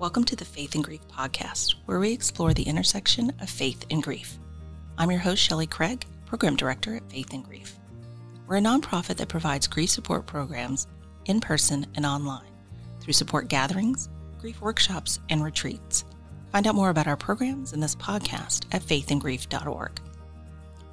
Welcome to the Faith and Grief podcast, where we explore the intersection of faith and grief. I'm your host, Shelley Craig, Program Director at Faith and Grief. We're a nonprofit that provides grief support programs in person and online through support gatherings, grief workshops, and retreats. Find out more about our programs and this podcast at faithandgrief.org.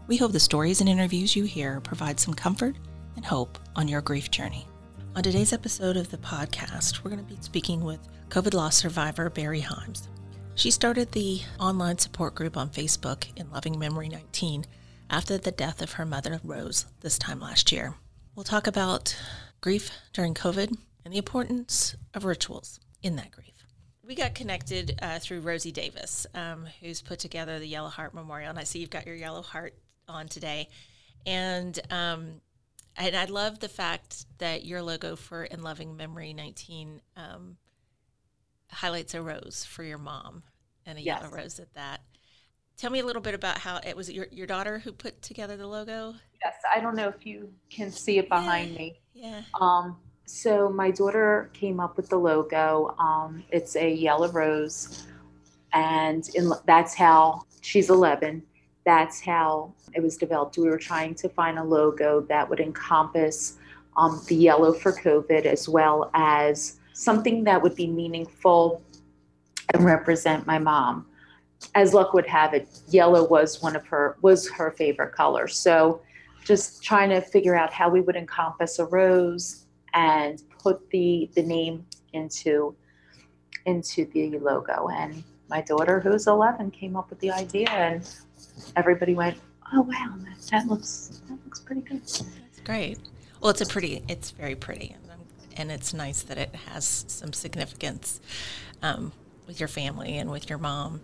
We hope the stories and interviews you hear provide some comfort and hope on your grief journey. On today's episode of the podcast, we're going to be speaking with COVID loss survivor Barry Himes. She started the online support group on Facebook in Loving Memory 19 after the death of her mother, Rose, this time last year. We'll talk about grief during COVID and the importance of rituals in that grief. We got connected uh, through Rosie Davis, um, who's put together the Yellow Heart Memorial. And I see you've got your yellow heart on today. And um, and I love the fact that your logo for In Loving Memory 19 um, highlights a rose for your mom and a yes. yellow rose at that. Tell me a little bit about how it was your, your daughter who put together the logo. Yes, I don't know if you can see it behind yeah. me. Yeah. Um, so my daughter came up with the logo. Um, it's a yellow rose, and in, that's how she's 11 that's how it was developed. We were trying to find a logo that would encompass um, the yellow for COVID as well as something that would be meaningful and represent my mom. As luck would have it, yellow was one of her was her favorite color. So just trying to figure out how we would encompass a rose and put the the name into into the logo and my daughter who's 11 came up with the idea and everybody went, "Oh wow, that, that looks that looks pretty good." That's great. Well, it's a pretty, it's very pretty, and, it's nice that it has some significance um, with your family and with your mom.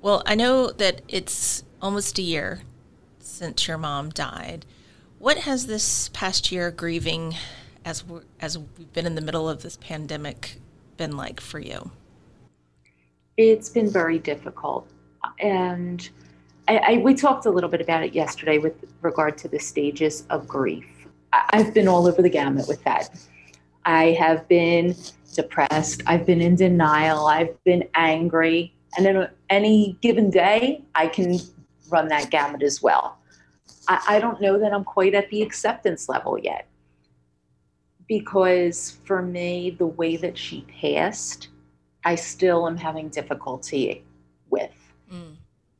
Well, I know that it's almost a year since your mom died. What has this past year grieving, as we as we've been in the middle of this pandemic, been like for you? It's been very difficult, and I, I, we talked a little bit about it yesterday with regard to the stages of grief. I've been all over the gamut with that. I have been depressed. I've been in denial. I've been angry. And in any given day, I can run that gamut as well. I, I don't know that I'm quite at the acceptance level yet. Because for me, the way that she passed, I still am having difficulty with. Mm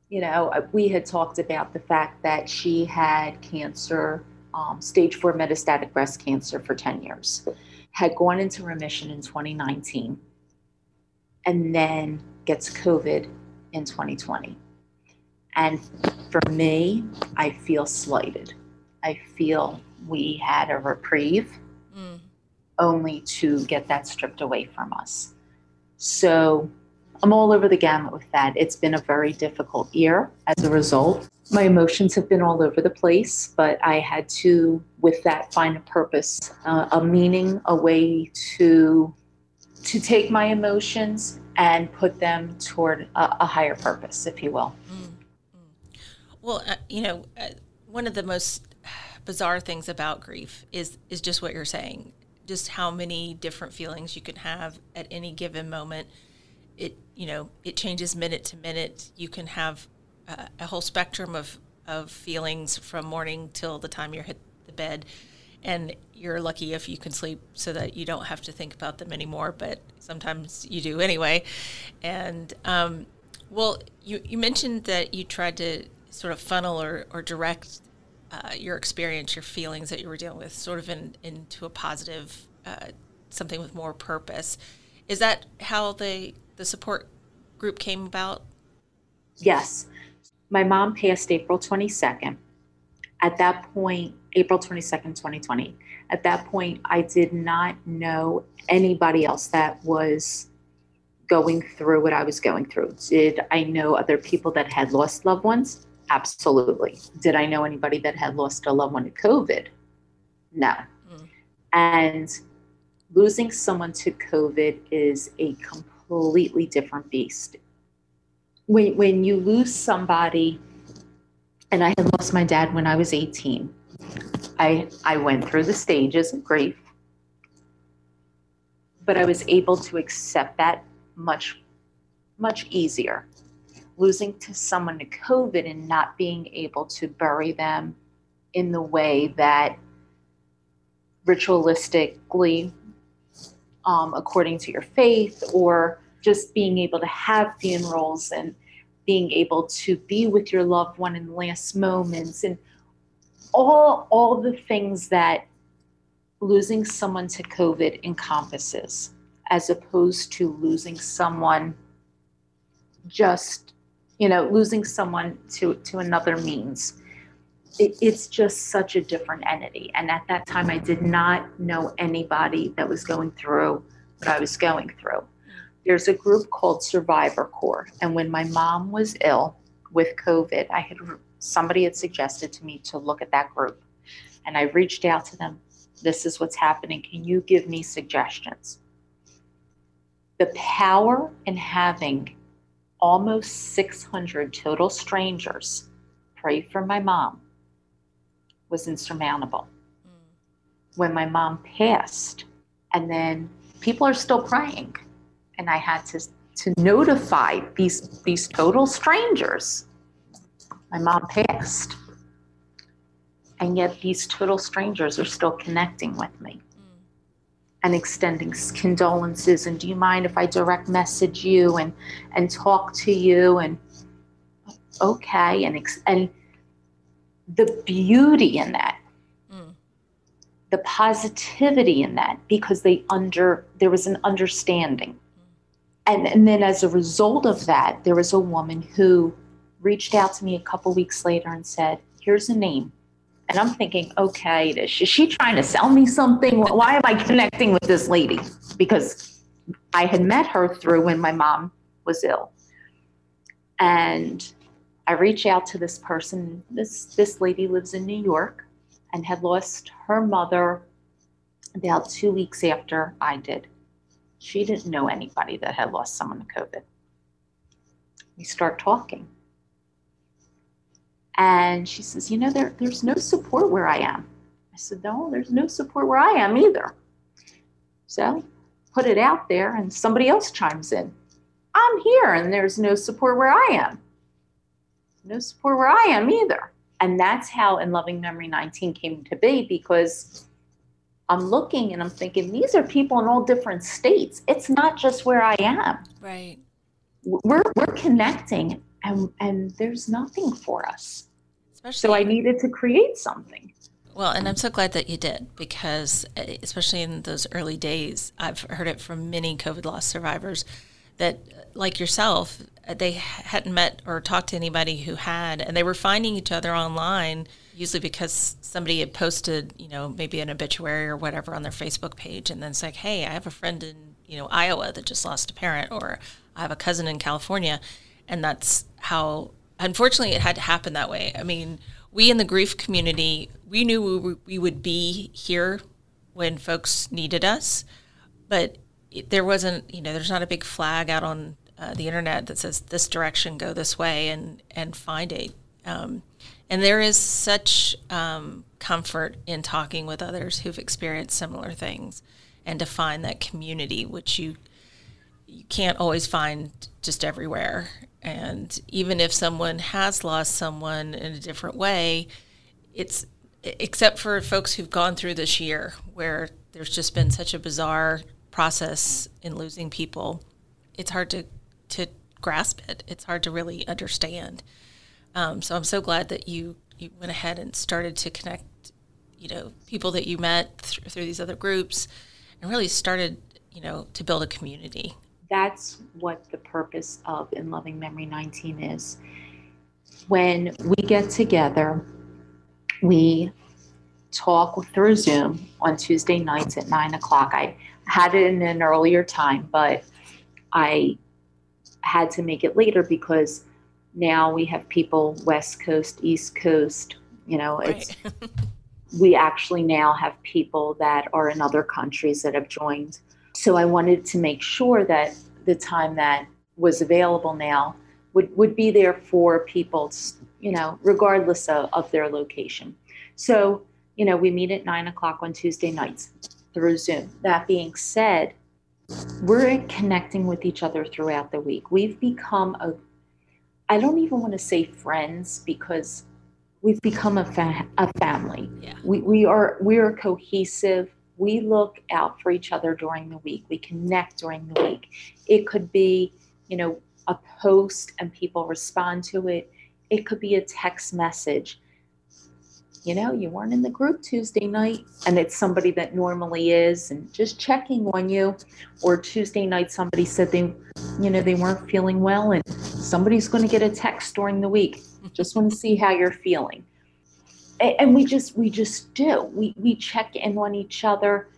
you know, we had talked about the fact that she had cancer, um, stage four metastatic breast cancer for 10 years, had gone into remission in 2019, and then gets COVID in 2020. And for me, I feel slighted. I feel we had a reprieve mm. only to get that stripped away from us. So I'm all over the gamut with that. It's been a very difficult year as a result. My emotions have been all over the place, but I had to, with that, find a purpose, uh, a meaning, a way to to take my emotions and put them toward a, a higher purpose, if you will. Mm-hmm. Well, uh, you know, uh, one of the most bizarre things about grief is is just what you're saying, just how many different feelings you can have at any given moment it you know it changes minute to minute. You can have a, a whole spectrum of of feelings from morning till the time you hit the bed, and you're lucky if you can sleep so that you don't have to think about them anymore. But sometimes you do anyway. And um, well, you you mentioned that you tried to sort of funnel or or direct uh, your experience, your feelings that you were dealing with, sort of in, into a positive, uh, something with more purpose. Is that how the the support group came about? Yes. My mom passed April 22nd. At that point, April 22nd, 2020, at that point, I did not know anybody else that was going through what I was going through. Did I know other people that had lost loved ones? Absolutely. Did I know anybody that had lost a loved one to COVID? No. Mm. And losing someone to COVID is a complete completely different beast. When, when you lose somebody, and I had lost my dad when I was 18, I, I went through the stages of grief, but I was able to accept that much, much easier. Losing to someone to COVID and not being able to bury them in the way that ritualistically, um, according to your faith, or just being able to have funerals and being able to be with your loved one in the last moments and all all the things that losing someone to covid encompasses as opposed to losing someone just you know losing someone to to another means it, it's just such a different entity. And at that time i did not know anybody that was going through what i was going through. There's a group called survivor corps. And when my mom was ill with covid i had somebody had suggested to me to look at that group. And i reached out to them. This is what's happening. Can you give me suggestions? The power in having almost 600 total strangers pray for my mom was insurmountable. Mm. When my mom passed, and then people are still praying, and I had to to notify these these total strangers. My mom passed, and yet these total strangers are still connecting with me and extending condolences and do you mind if i direct message you and and talk to you and okay and and the beauty in that mm. the positivity in that because they under there was an understanding mm. and and then as a result of that there was a woman who reached out to me a couple weeks later and said here's a name and I'm thinking, okay, is she trying to sell me something? Why am I connecting with this lady? Because I had met her through when my mom was ill. And I reach out to this person. This this lady lives in New York and had lost her mother about two weeks after I did. She didn't know anybody that had lost someone to COVID. We start talking. And she says, You know, there, there's no support where I am. I said, No, there's no support where I am either. So put it out there, and somebody else chimes in. I'm here, and there's no support where I am. No support where I am either. And that's how In Loving Memory 19 came to be because I'm looking and I'm thinking, these are people in all different states. It's not just where I am. Right. We're, we're connecting and, and there's nothing for us. Especially, so I needed to create something. Well, and I'm so glad that you did because, eh, especially in those early days, I've heard it from many COVID loss survivors that, like yourself, they hadn't met or talked to anybody who had, and they were finding each other online, usually because somebody had posted, you know, maybe an obituary or whatever on their Facebook page, and then it's like, hey, I have a friend in, you know, Iowa that just lost a parent, or I have a cousin in California, and that's how unfortunately, it had to happen that way. I mean, we in the grief community, we knew we, we would be here when folks needed us, but there wasn't, you know, there's not a big flag out on uh, the internet that says this direction, go this way, and and find it. Um, and there is such um, comfort in talking with others who've experienced similar things, and to find that community, which you you can't always find just everywhere. And even if someone has lost someone in a different way, it's except for folks who've gone through this year where there's just been such a bizarre process in losing people, it's hard to, to grasp it. It's hard to really understand. Um, so I'm so glad that you, you went ahead and started to connect, you know, people that you met th- through these other groups and really started, you know, to build a community that's what the purpose of In Loving Memory 19 is. When we get together, we talk through Zoom on Tuesday nights at nine o'clock. I had it in an earlier time, but I had to make it later because now we have people West Coast, East Coast. You know, it's right. we actually now have people that are in other countries that have joined so I wanted to make sure that the time that was available now would, would be there for people, you know, regardless of, of their location. So, you know, we meet at nine o'clock on Tuesday nights through Zoom. That being said, we're connecting with each other throughout the week. We've become a, I don't even want to say friends because we've become a, fa- a family. Yeah. We, we are we are cohesive. We look out for each other during the week. We connect during the week. It could be, you know, a post and people respond to it. It could be a text message you know, you weren't in the group Tuesday night, and it's somebody that normally is, and just checking on you. Or Tuesday night, somebody said they, you know, they weren't feeling well, and somebody's going to get a text during the week. Just want to see how you're feeling. And we just, we just do. We we check in on each other,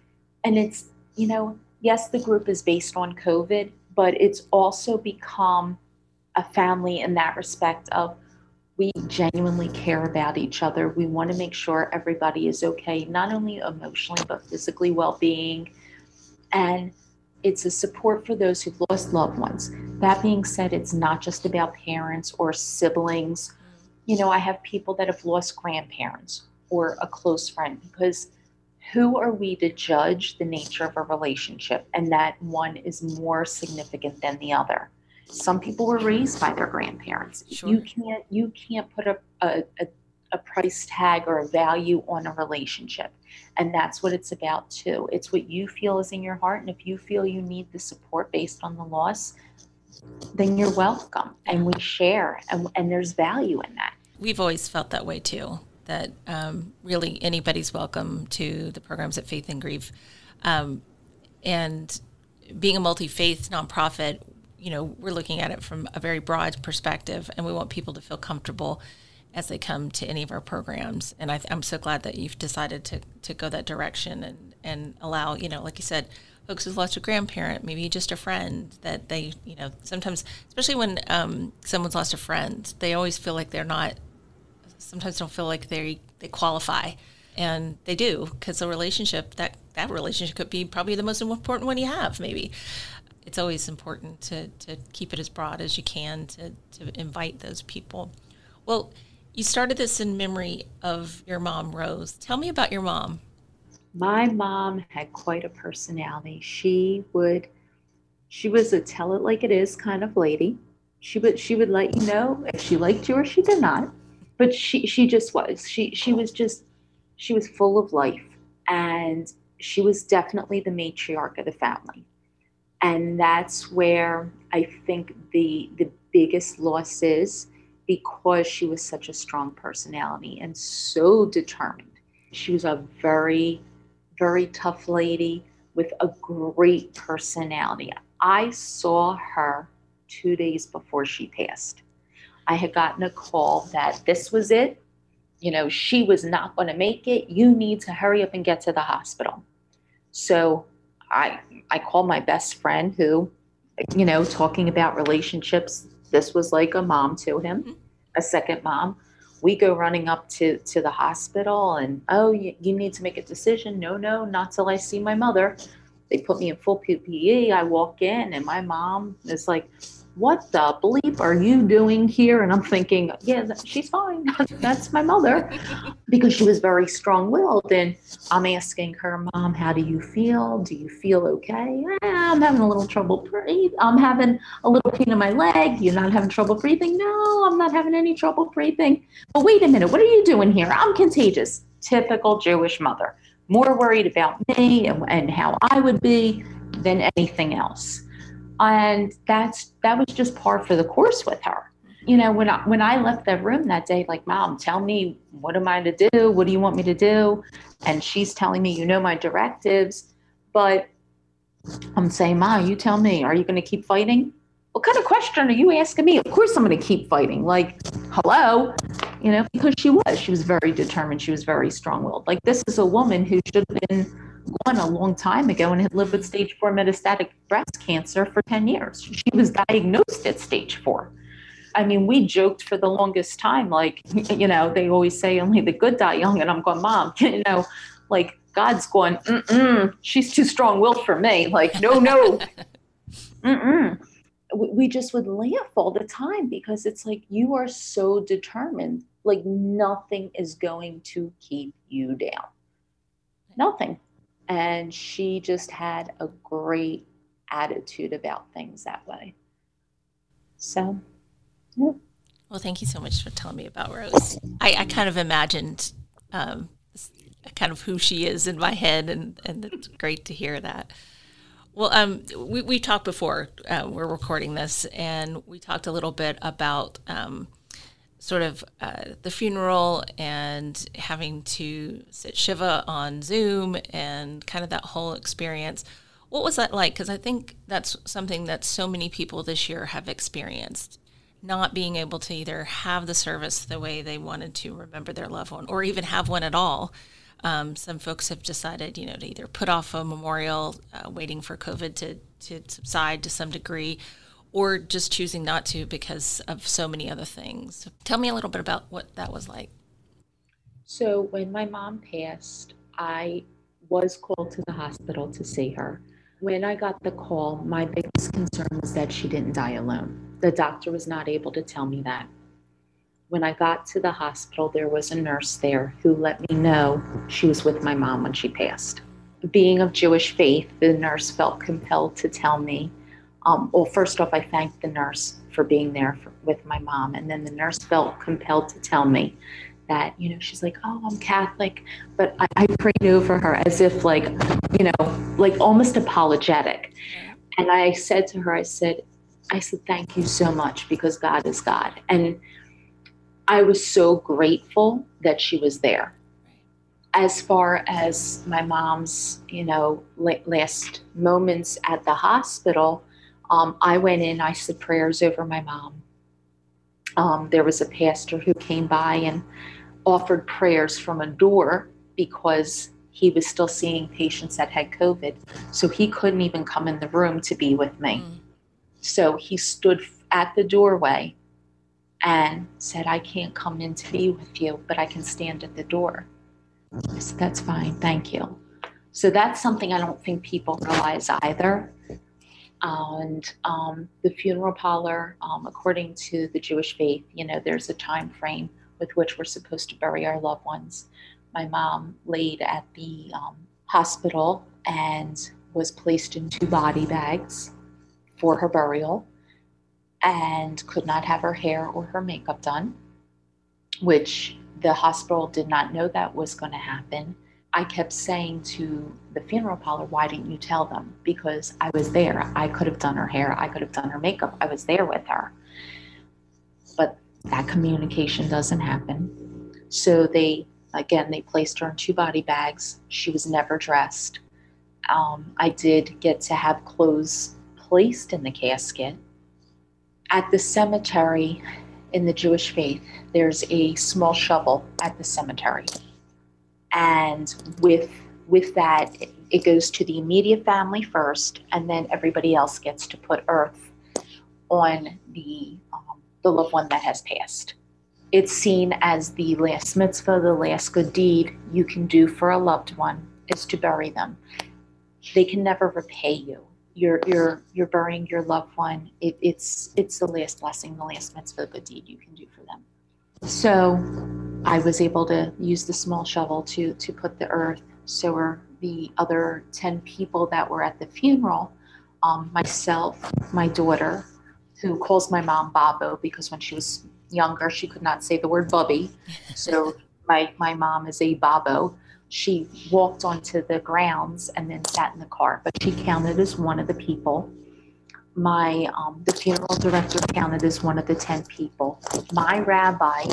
and it's, you know, yes, the group is based on COVID, but it's also become a family in that respect of we genuinely care about each other. We want to make sure everybody is okay, not only emotionally, but physically well being. And it's a support for those who've lost loved ones. That being said, it's not just about parents or siblings. You know, I have people that have lost grandparents or a close friend because who are we to judge the nature of a relationship and that one is more significant than the other? Some people were raised by their grandparents. Sure. You can't you can't put a, a, a, a price tag or a value on a relationship. And that's what it's about too. It's what you feel is in your heart. And if you feel you need the support based on the loss, then you're welcome. And we share and, and there's value in that. We've always felt that way too. That um, really anybody's welcome to the programs at Faith and Grief. Um, and being a multi faith nonprofit, you know, we're looking at it from a very broad perspective, and we want people to feel comfortable as they come to any of our programs. And I, am so glad that you've decided to, to go that direction and, and allow, you know, like you said, folks who've lost a grandparent, maybe just a friend that they, you know, sometimes, especially when um, someone's lost a friend, they always feel like they're not, sometimes don't feel like they, they qualify. And they do because the relationship, that, that relationship could be probably the most important one you have, maybe it's always important to, to keep it as broad as you can to, to invite those people. Well, you started this in memory of your mom, Rose. Tell me about your mom. My mom had quite a personality. She would, she was a tell it like it is kind of lady. She would, she would let you know if she liked you or she did not. But she, she just was. She, she was just, she was full of life, and she was definitely the matriarch of the family and that's where I think the the biggest loss is because she was such a strong personality and so determined. She was a very very tough lady with a great personality. I saw her 2 days before she passed. I had gotten a call that this was it. You know, she was not going to make it. You need to hurry up and get to the hospital. So I I called my best friend who, you know, talking about relationships. This was like a mom to him, mm-hmm. a second mom. We go running up to to the hospital, and oh, you, you need to make a decision. No, no, not till I see my mother. They put me in full PPE. I walk in, and my mom is like, what the bleep are you doing here? And I'm thinking, yeah, she's fine. That's my mother. because she was very strong willed. And I'm asking her, Mom, how do you feel? Do you feel okay? Eh, I'm having a little trouble breathing. I'm having a little pain in my leg. You're not having trouble breathing? No, I'm not having any trouble breathing. But wait a minute, what are you doing here? I'm contagious. Typical Jewish mother. More worried about me and, and how I would be than anything else and that's that was just par for the course with her. You know when I, when I left the room that day like mom tell me what am i to do? What do you want me to do? And she's telling me you know my directives. But i'm saying ma you tell me are you going to keep fighting? What kind of question are you asking me? Of course i'm going to keep fighting. Like hello? You know because she was she was very determined she was very strong-willed. Like this is a woman who should have been gone a long time ago and had lived with stage four metastatic breast cancer for 10 years. She was diagnosed at stage four. I mean, we joked for the longest time, like, you know, they always say only the good die young. And I'm going, Mom, you know, like God's going, mm she's too strong willed for me. Like, no, no, mm We just would laugh all the time because it's like, you are so determined. Like, nothing is going to keep you down. Nothing and she just had a great attitude about things that way. So, yeah. Well, thank you so much for telling me about Rose. I, I kind of imagined um, kind of who she is in my head, and, and it's great to hear that. Well, um, we, we talked before uh, we're recording this, and we talked a little bit about um, sort of uh, the funeral and having to sit Shiva on Zoom and kind of that whole experience. What was that like? Because I think that's something that so many people this year have experienced not being able to either have the service the way they wanted to remember their loved one or even have one at all. Um, some folks have decided, you know, to either put off a memorial, uh, waiting for COVID to, to subside to some degree, or just choosing not to because of so many other things. Tell me a little bit about what that was like. So, when my mom passed, I was called to the hospital to see her. When I got the call, my biggest concern was that she didn't die alone. The doctor was not able to tell me that. When I got to the hospital, there was a nurse there who let me know she was with my mom when she passed. Being of Jewish faith, the nurse felt compelled to tell me. Um, well, first off, I thanked the nurse for being there for, with my mom. And then the nurse felt compelled to tell me that, you know, she's like, oh, I'm Catholic. But I, I prayed over her as if, like, you know, like almost apologetic. And I said to her, I said, I said, thank you so much because God is God. And I was so grateful that she was there. As far as my mom's, you know, last moments at the hospital, um, I went in, I said prayers over my mom. Um, there was a pastor who came by and offered prayers from a door because he was still seeing patients that had COVID. So he couldn't even come in the room to be with me. Mm. So he stood at the doorway and said, I can't come in to be with you, but I can stand at the door. I said, That's fine, thank you. So that's something I don't think people realize either. And um, the funeral parlor, um, according to the Jewish faith, you know, there's a time frame with which we're supposed to bury our loved ones. My mom laid at the um, hospital and was placed in two body bags for her burial and could not have her hair or her makeup done, which the hospital did not know that was going to happen. I kept saying to the funeral parlor, why didn't you tell them? Because I was there. I could have done her hair. I could have done her makeup. I was there with her. But that communication doesn't happen. So they, again, they placed her in two body bags. She was never dressed. Um, I did get to have clothes placed in the casket. At the cemetery in the Jewish faith, there's a small shovel at the cemetery. And with with that, it goes to the immediate family first, and then everybody else gets to put earth on the um, the loved one that has passed. It's seen as the last mitzvah, the last good deed you can do for a loved one is to bury them. They can never repay you you're you're you're burying your loved one. It, it's it's the last blessing, the last mitzvah, good deed you can do for them. So, I was able to use the small shovel to to put the earth. So were the other ten people that were at the funeral. Um, myself, my daughter, who calls my mom Babo because when she was younger she could not say the word Bubby, so my my mom is a Babo she walked onto the grounds and then sat in the car, but she counted as one of the people. My um, the funeral director counted as one of the ten people. My rabbi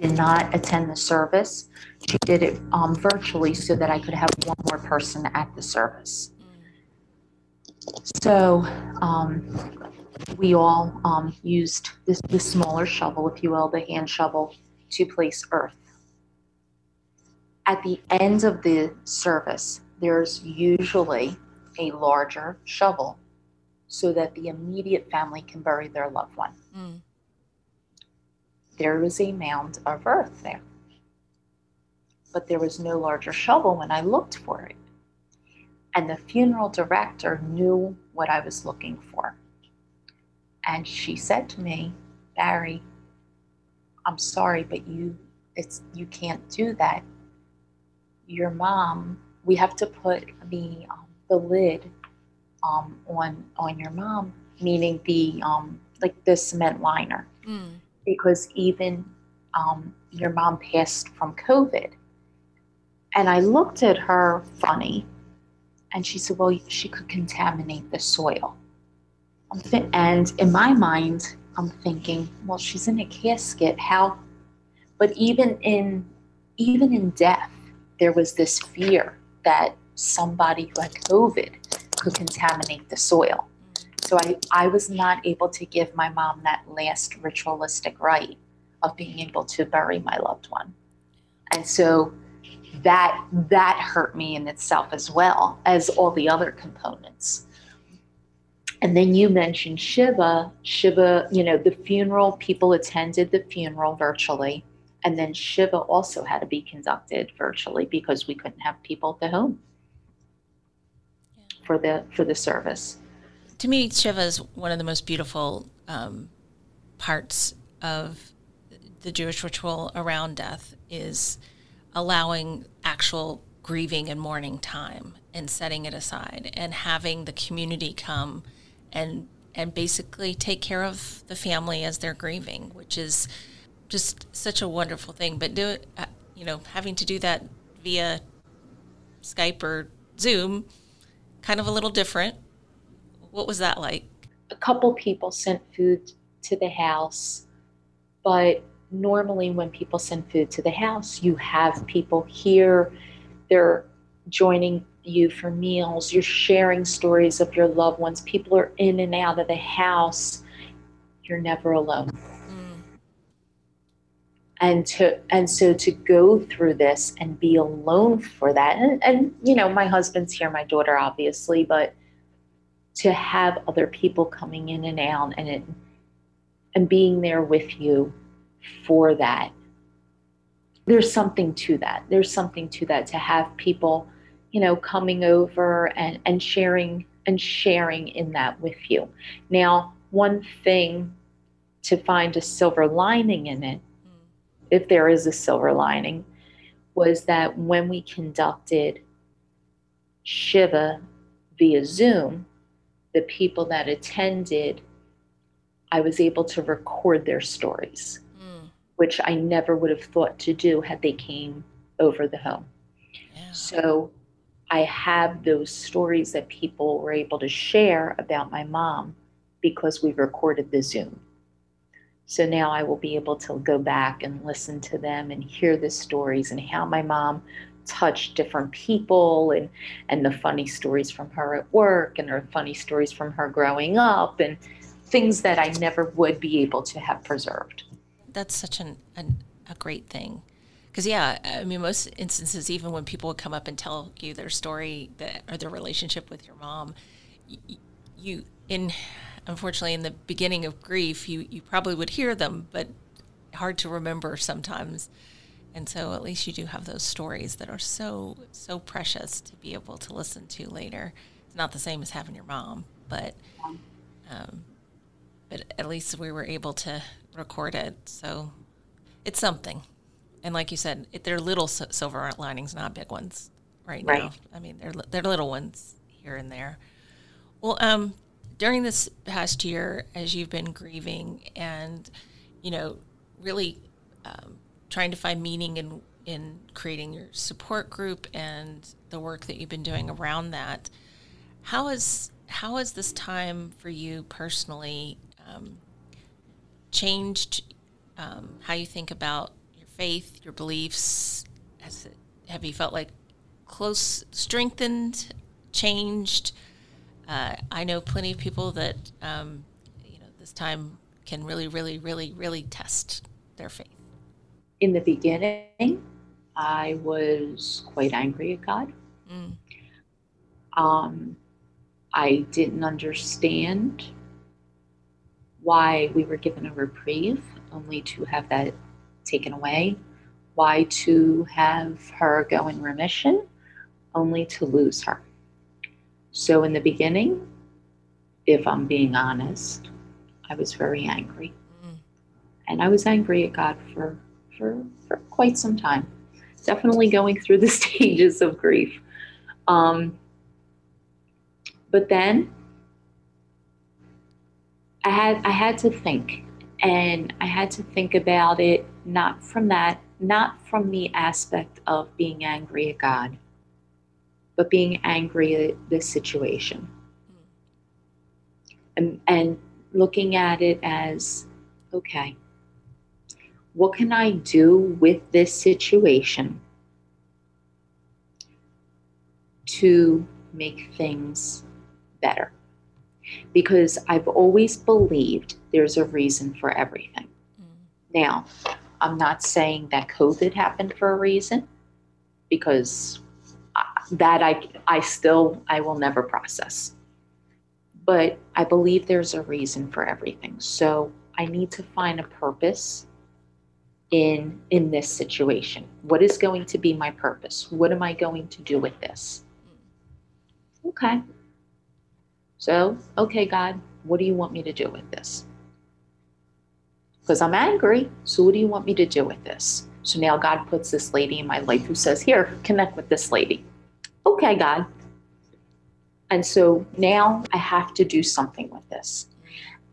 did not attend the service. She did it um, virtually so that I could have one more person at the service. So um, we all um, used this, smaller shovel, if you will, the hand shovel, to place earth at the end of the service, there's usually a larger shovel so that the immediate family can bury their loved one. Mm. There was a mound of earth there, but there was no larger shovel when I looked for it. And the funeral director knew what I was looking for. And she said to me, Barry, I'm sorry, but you it's you can't do that your mom, we have to put the um, the lid um, on on your mom, meaning the um, like the cement liner, mm. Because even um, your mom passed from COVID. And I looked at her funny, and she said, "Well, she could contaminate the soil." And in my mind, I'm thinking, "Well, she's in a casket. How?" But even in even in death, there was this fear that somebody who had COVID could contaminate the soil. So I, I was not able to give my mom that last ritualistic rite of being able to bury my loved one. And so that that hurt me in itself as well as all the other components. And then you mentioned Shiva. Shiva, you know, the funeral, people attended the funeral virtually. And then Shiva also had to be conducted virtually because we couldn't have people at the home for the for the service. To me, Shiva is one of the most beautiful um, parts of the Jewish ritual around death. Is allowing actual grieving and mourning time and setting it aside and having the community come and and basically take care of the family as they're grieving, which is just such a wonderful thing. But do it, uh, you know, having to do that via Skype or Zoom, kind of a little different. What was that like? A couple people sent food to the house, but normally when people send food to the house, you have people here. They're joining you for meals. You're sharing stories of your loved ones. People are in and out of the house. You're never alone mm. and to and so to go through this and be alone for that and, and you know my husband's here my daughter obviously but to have other people coming in and out and it and being there with you for that. There's something to that. There's something to that to have people you know coming over and and sharing and sharing in that with you. Now one thing to find a silver lining in it if there is a silver lining, was that when we conducted Shiva via Zoom, the people that attended, I was able to record their stories, mm. which I never would have thought to do had they came over the home. Yeah. So I have those stories that people were able to share about my mom because we recorded the Zoom. So now I will be able to go back and listen to them and hear the stories and how my mom touched different people and and the funny stories from her at work and her funny stories from her growing up and things that I never would be able to have preserved. That's such an, an a great thing. Because yeah, I mean, most instances, even when people would come up and tell you their story that, or their relationship with your mom, you, you in unfortunately in the beginning of grief you you probably would hear them but hard to remember sometimes and so at least you do have those stories that are so so precious to be able to listen to later. It's not the same as having your mom but um, but at least we were able to record it. So it's something. And like you said it, they're little silver linings not big ones right, right. now i mean they're they're little ones here and there. Well um during this past year, as you've been grieving and, you know, really um, trying to find meaning in in creating your support group and the work that you've been doing around that, how is how has this time for you personally um, changed um, how you think about your faith, your beliefs? Has it, have you felt like close, strengthened, changed? uh, I know plenty of people that um, you know this time can really, really, really, really test their faith. In the beginning, I was quite angry at God. Mm. Um, I didn't understand why we were given a reprieve, only to have that taken away. Why to have her go in remission, only to lose her. So, in the beginning, if I'm being honest, I was very angry. Mm. And I was angry at God for, for, for quite some time. Definitely going through the stages of grief. Um, But then I had I had to think and I had to think about it not from that not from the aspect of being angry at God, but being angry at the situation. And, and looking at it as okay, what can I do with this situation to make things better? Because I've always believed there's a reason for everything. Mm. Now, I'm not saying that COVID happened for a reason because that I, I still, I will never process. But I believe there's a reason for everything. So I need to find a purpose in in this situation. What is going to be my purpose? What am I going to do with this? Okay. So, okay, God, what do you want me to do with this? because I'm angry. So, what do you want me to do with this? So now God puts this lady in my life who says, Here, connect with this lady. Okay, God. And so now I have to do something with this.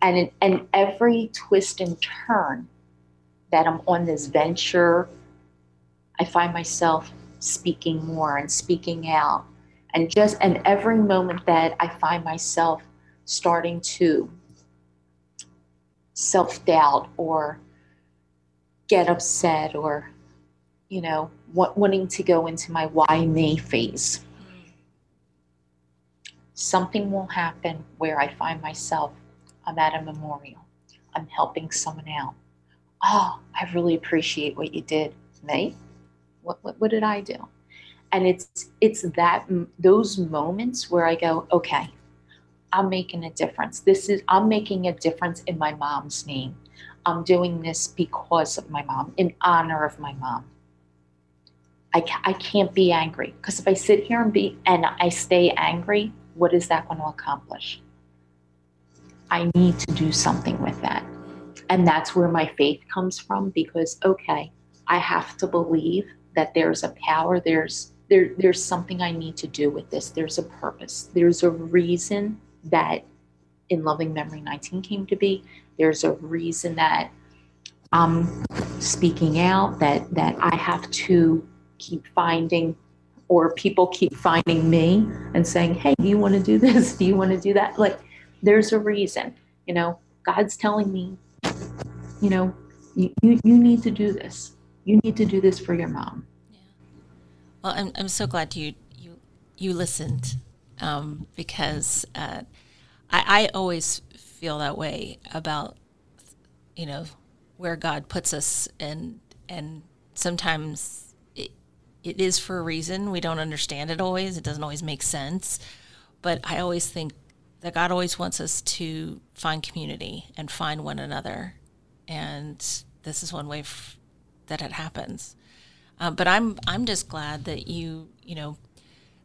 And in, and every twist and turn that I'm on this venture, I find myself speaking more and speaking out. And just, and every moment that I find myself starting to self doubt or get upset or, you know, wanting to go into my why me phase. Something will happen where I find myself, I'm at a memorial, I'm helping someone out. Oh, I really appreciate what you did. Me? What, what, what did I do? And it's it's that those moments where I go, okay, I'm making a difference. This is I'm making a difference in my mom's name. I'm doing this because of my mom, in honor of my mom. I, I can't be angry because if I sit here and be and I stay angry, what is that going to accomplish? I need to do something with that. And that's where my faith comes from because okay, I have to believe that there's a power, there's there, there's something I need to do with this. There's a purpose. There's a reason that in loving memory 19 came to be there's a reason that i'm speaking out that that i have to keep finding or people keep finding me and saying hey do you want to do this do you want to do that like there's a reason you know god's telling me you know you, you, need to do this you need to do this for your mom yeah. well i'm, I'm so glad you you you listened um, because uh, I, I always feel that way about you know where God puts us, and and sometimes it, it is for a reason. We don't understand it always. It doesn't always make sense, but I always think that God always wants us to find community and find one another, and this is one way f- that it happens. Uh, but I'm I'm just glad that you you know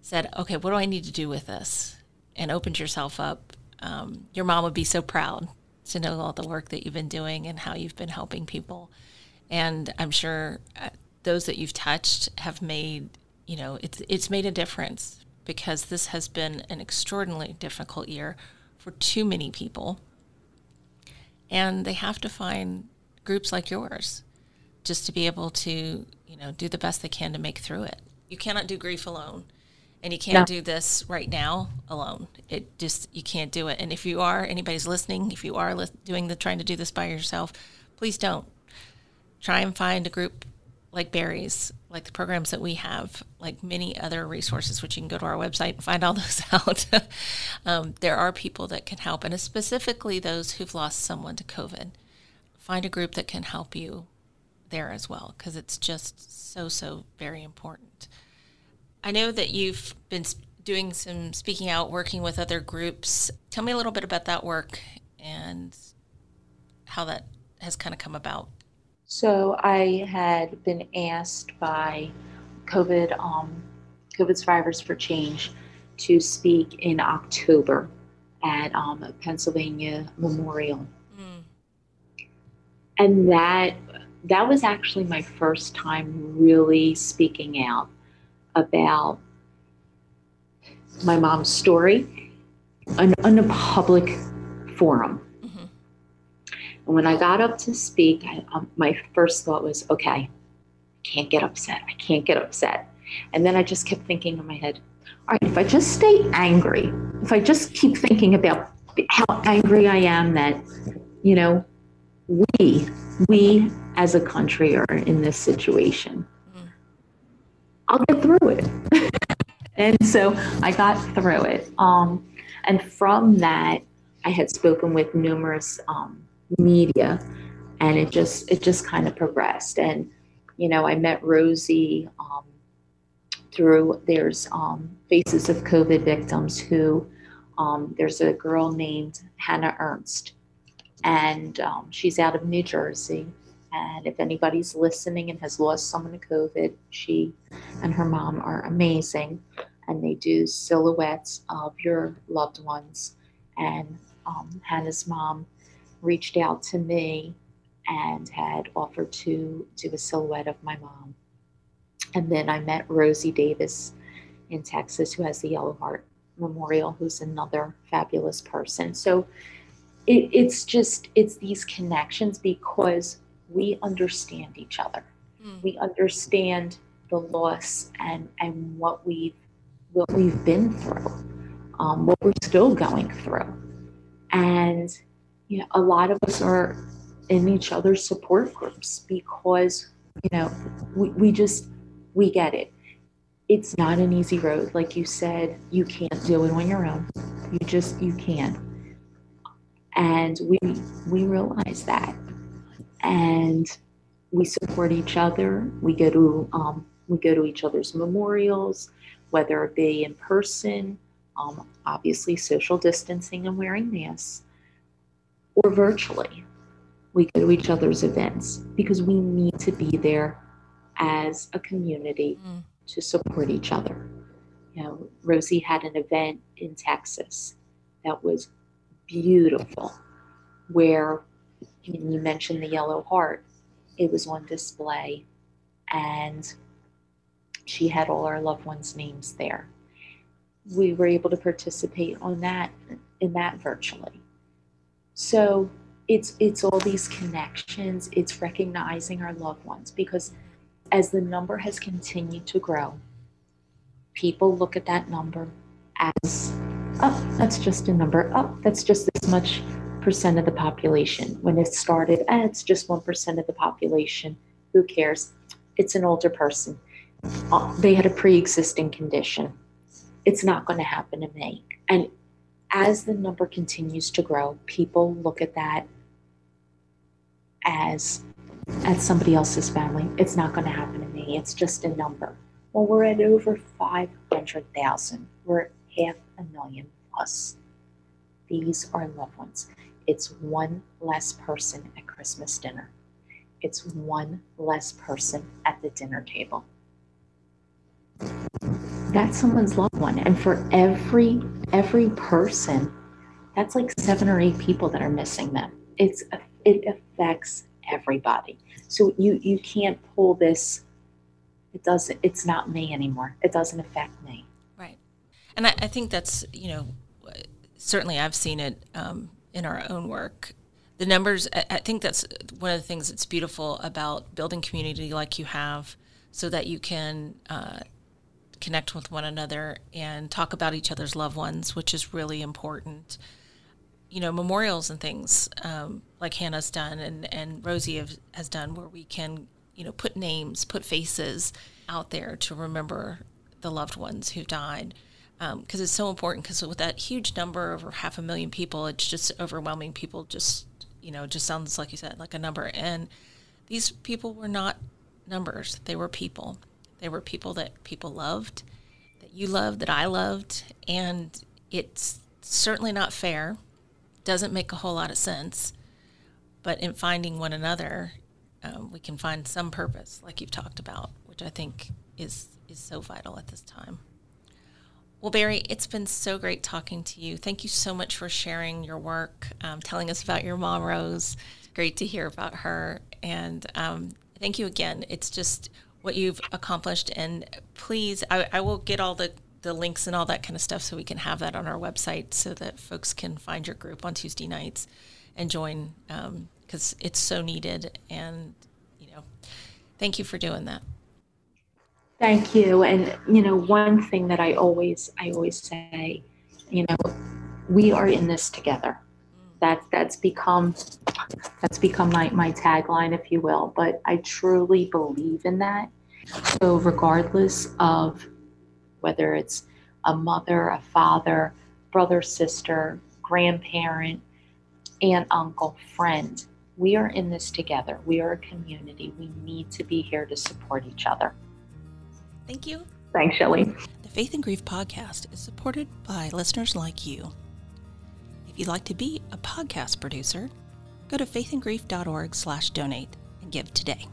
said, okay, what do I need to do with this? And opened yourself up. Um, your mom would be so proud to know all the work that you've been doing and how you've been helping people. And I'm sure uh, those that you've touched have made, you know, it's it's made a difference because this has been an extraordinarily difficult year for too many people. And they have to find groups like yours just to be able to, you know, do the best they can to make through it. You cannot do grief alone and you can't no. do this right now alone it just you can't do it and if you are anybody's listening if you are li- doing the trying to do this by yourself please don't try and find a group like Barry's like the programs that we have like many other resources which you can go to our website and find all those out um, there are people that can help and specifically those who've lost someone to covid find a group that can help you there as well because it's just so so very important I know that you've been doing some speaking out, working with other groups. Tell me a little bit about that work and how that has kind of come about. So I had been asked by COVID, um, COVID Survivors for Change, to speak in October at um, Pennsylvania Memorial, mm. and that that was actually my first time really speaking out about my mom's story in, in a public forum. And when I got up to speak, I, um, my first thought was, okay, I can't get upset. I can't get upset. And then I just kept thinking in my head, all right, if I just stay angry, if I just keep thinking about how angry I am that, you know, we, we as a country are in this situation, mm. I'll get through it. and so I got through it. Um, and from that, I had spoken with numerous um, media, and it just it just kind of progressed. And you know, I met Rosie um, through there's um, Faces of COVID victims who um, there's a girl named Hannah Ernst, and um, she's out of New Jersey. And if anybody's listening and has lost someone to COVID, she and her mom are amazing. And they do silhouettes of your loved ones. And um, Hannah's mom reached out to me and had offered to do a silhouette of my mom. And then I met Rosie Davis in Texas, who has the Yellow Heart Memorial, who's another fabulous person. So it, it's just, it's these connections because we understand each other. Mm. We understand the loss and, and what we've, what we've been through, um, what we're still going through. And, you know, a lot of us are in each other's support groups because, you know, we, we just, we get it. It's not an easy road. Like you said, you can't do it on your own. You just, you can't. And we, we realize that. And we support each other. We go to, um, we go to each other's memorials, whether it be in person, um, obviously social distancing and wearing masks, or virtually. We go to each other's events because we need to be there as a community mm. to support each other. You know, Rosie had an event in Texas that was beautiful where you mentioned the yellow heart it was on display and she had all our loved ones names there we were able to participate on that in that virtually so it's it's all these connections it's recognizing our loved ones because as the number has continued to grow, people look at that number as, oh, that's just a number. Oh, that's just this much percent of the population. When it started, eh, it's just 1% of the population. Who cares? It's an older person. Uh, they had a pre existing condition. It's not going to happen to me. And as the number continues to grow, people look at that as at somebody else's family. It's not going to happen to me. It's just a number. Well, we're at over 500,000. We're half a million plus. These are loved ones. It's one less person at Christmas dinner. It's one less person at the dinner table. That's someone's loved one. And for every every person, that's like seven or eight people that are missing them. It's it affects everybody. So you you can't pull this. It doesn't. It's not me anymore. It doesn't affect me. Right, and I, I think that's you know certainly I've seen it um, in our own work. The numbers. I, I think that's one of the things that's beautiful about building community like you have, so that you can. Uh, connect with one another and talk about each other's loved ones, which is really important you know, memorials and things um, like Hannah's done and, and Rosie have, has done, where we can, you know, put names, put faces out there to remember the loved ones who died. Because um, it's so important. Because with that huge number, over half a million people, it's just overwhelming. People just, you know, just sounds like you said, like a number. And these people were not numbers; they were people. They were people that people loved, that you loved, that I loved, and it's certainly not fair doesn't make a whole lot of sense. But in finding one another, um, we can find some purpose, like you've talked about, which I think is is so vital at this time. Well, Barry, it's been so great talking to you. Thank you so much for sharing your work, um, telling us about your mom, Rose. Great to hear about her. And um, thank you again. It's just what you've accomplished. And please, I, I will get all the the links and all that kind of stuff so we can have that on our website so that folks can find your group on Tuesday nights and join because um, it's so needed. And, you know, thank you for doing that. Thank you. And, you know, one thing that I always, I always say, you know, we are in this together. That, that's become that's become my, my tagline, if you will. But I truly believe in that. So regardless of whether it's a mother, a father, brother, sister, grandparent, aunt, uncle, friend. We are in this together. We are a community. We need to be here to support each other. Thank you. Thanks, Shelley. The Faith and Grief podcast is supported by listeners like you. If you'd like to be a podcast producer, go to faithandgrief.org slash donate and give today.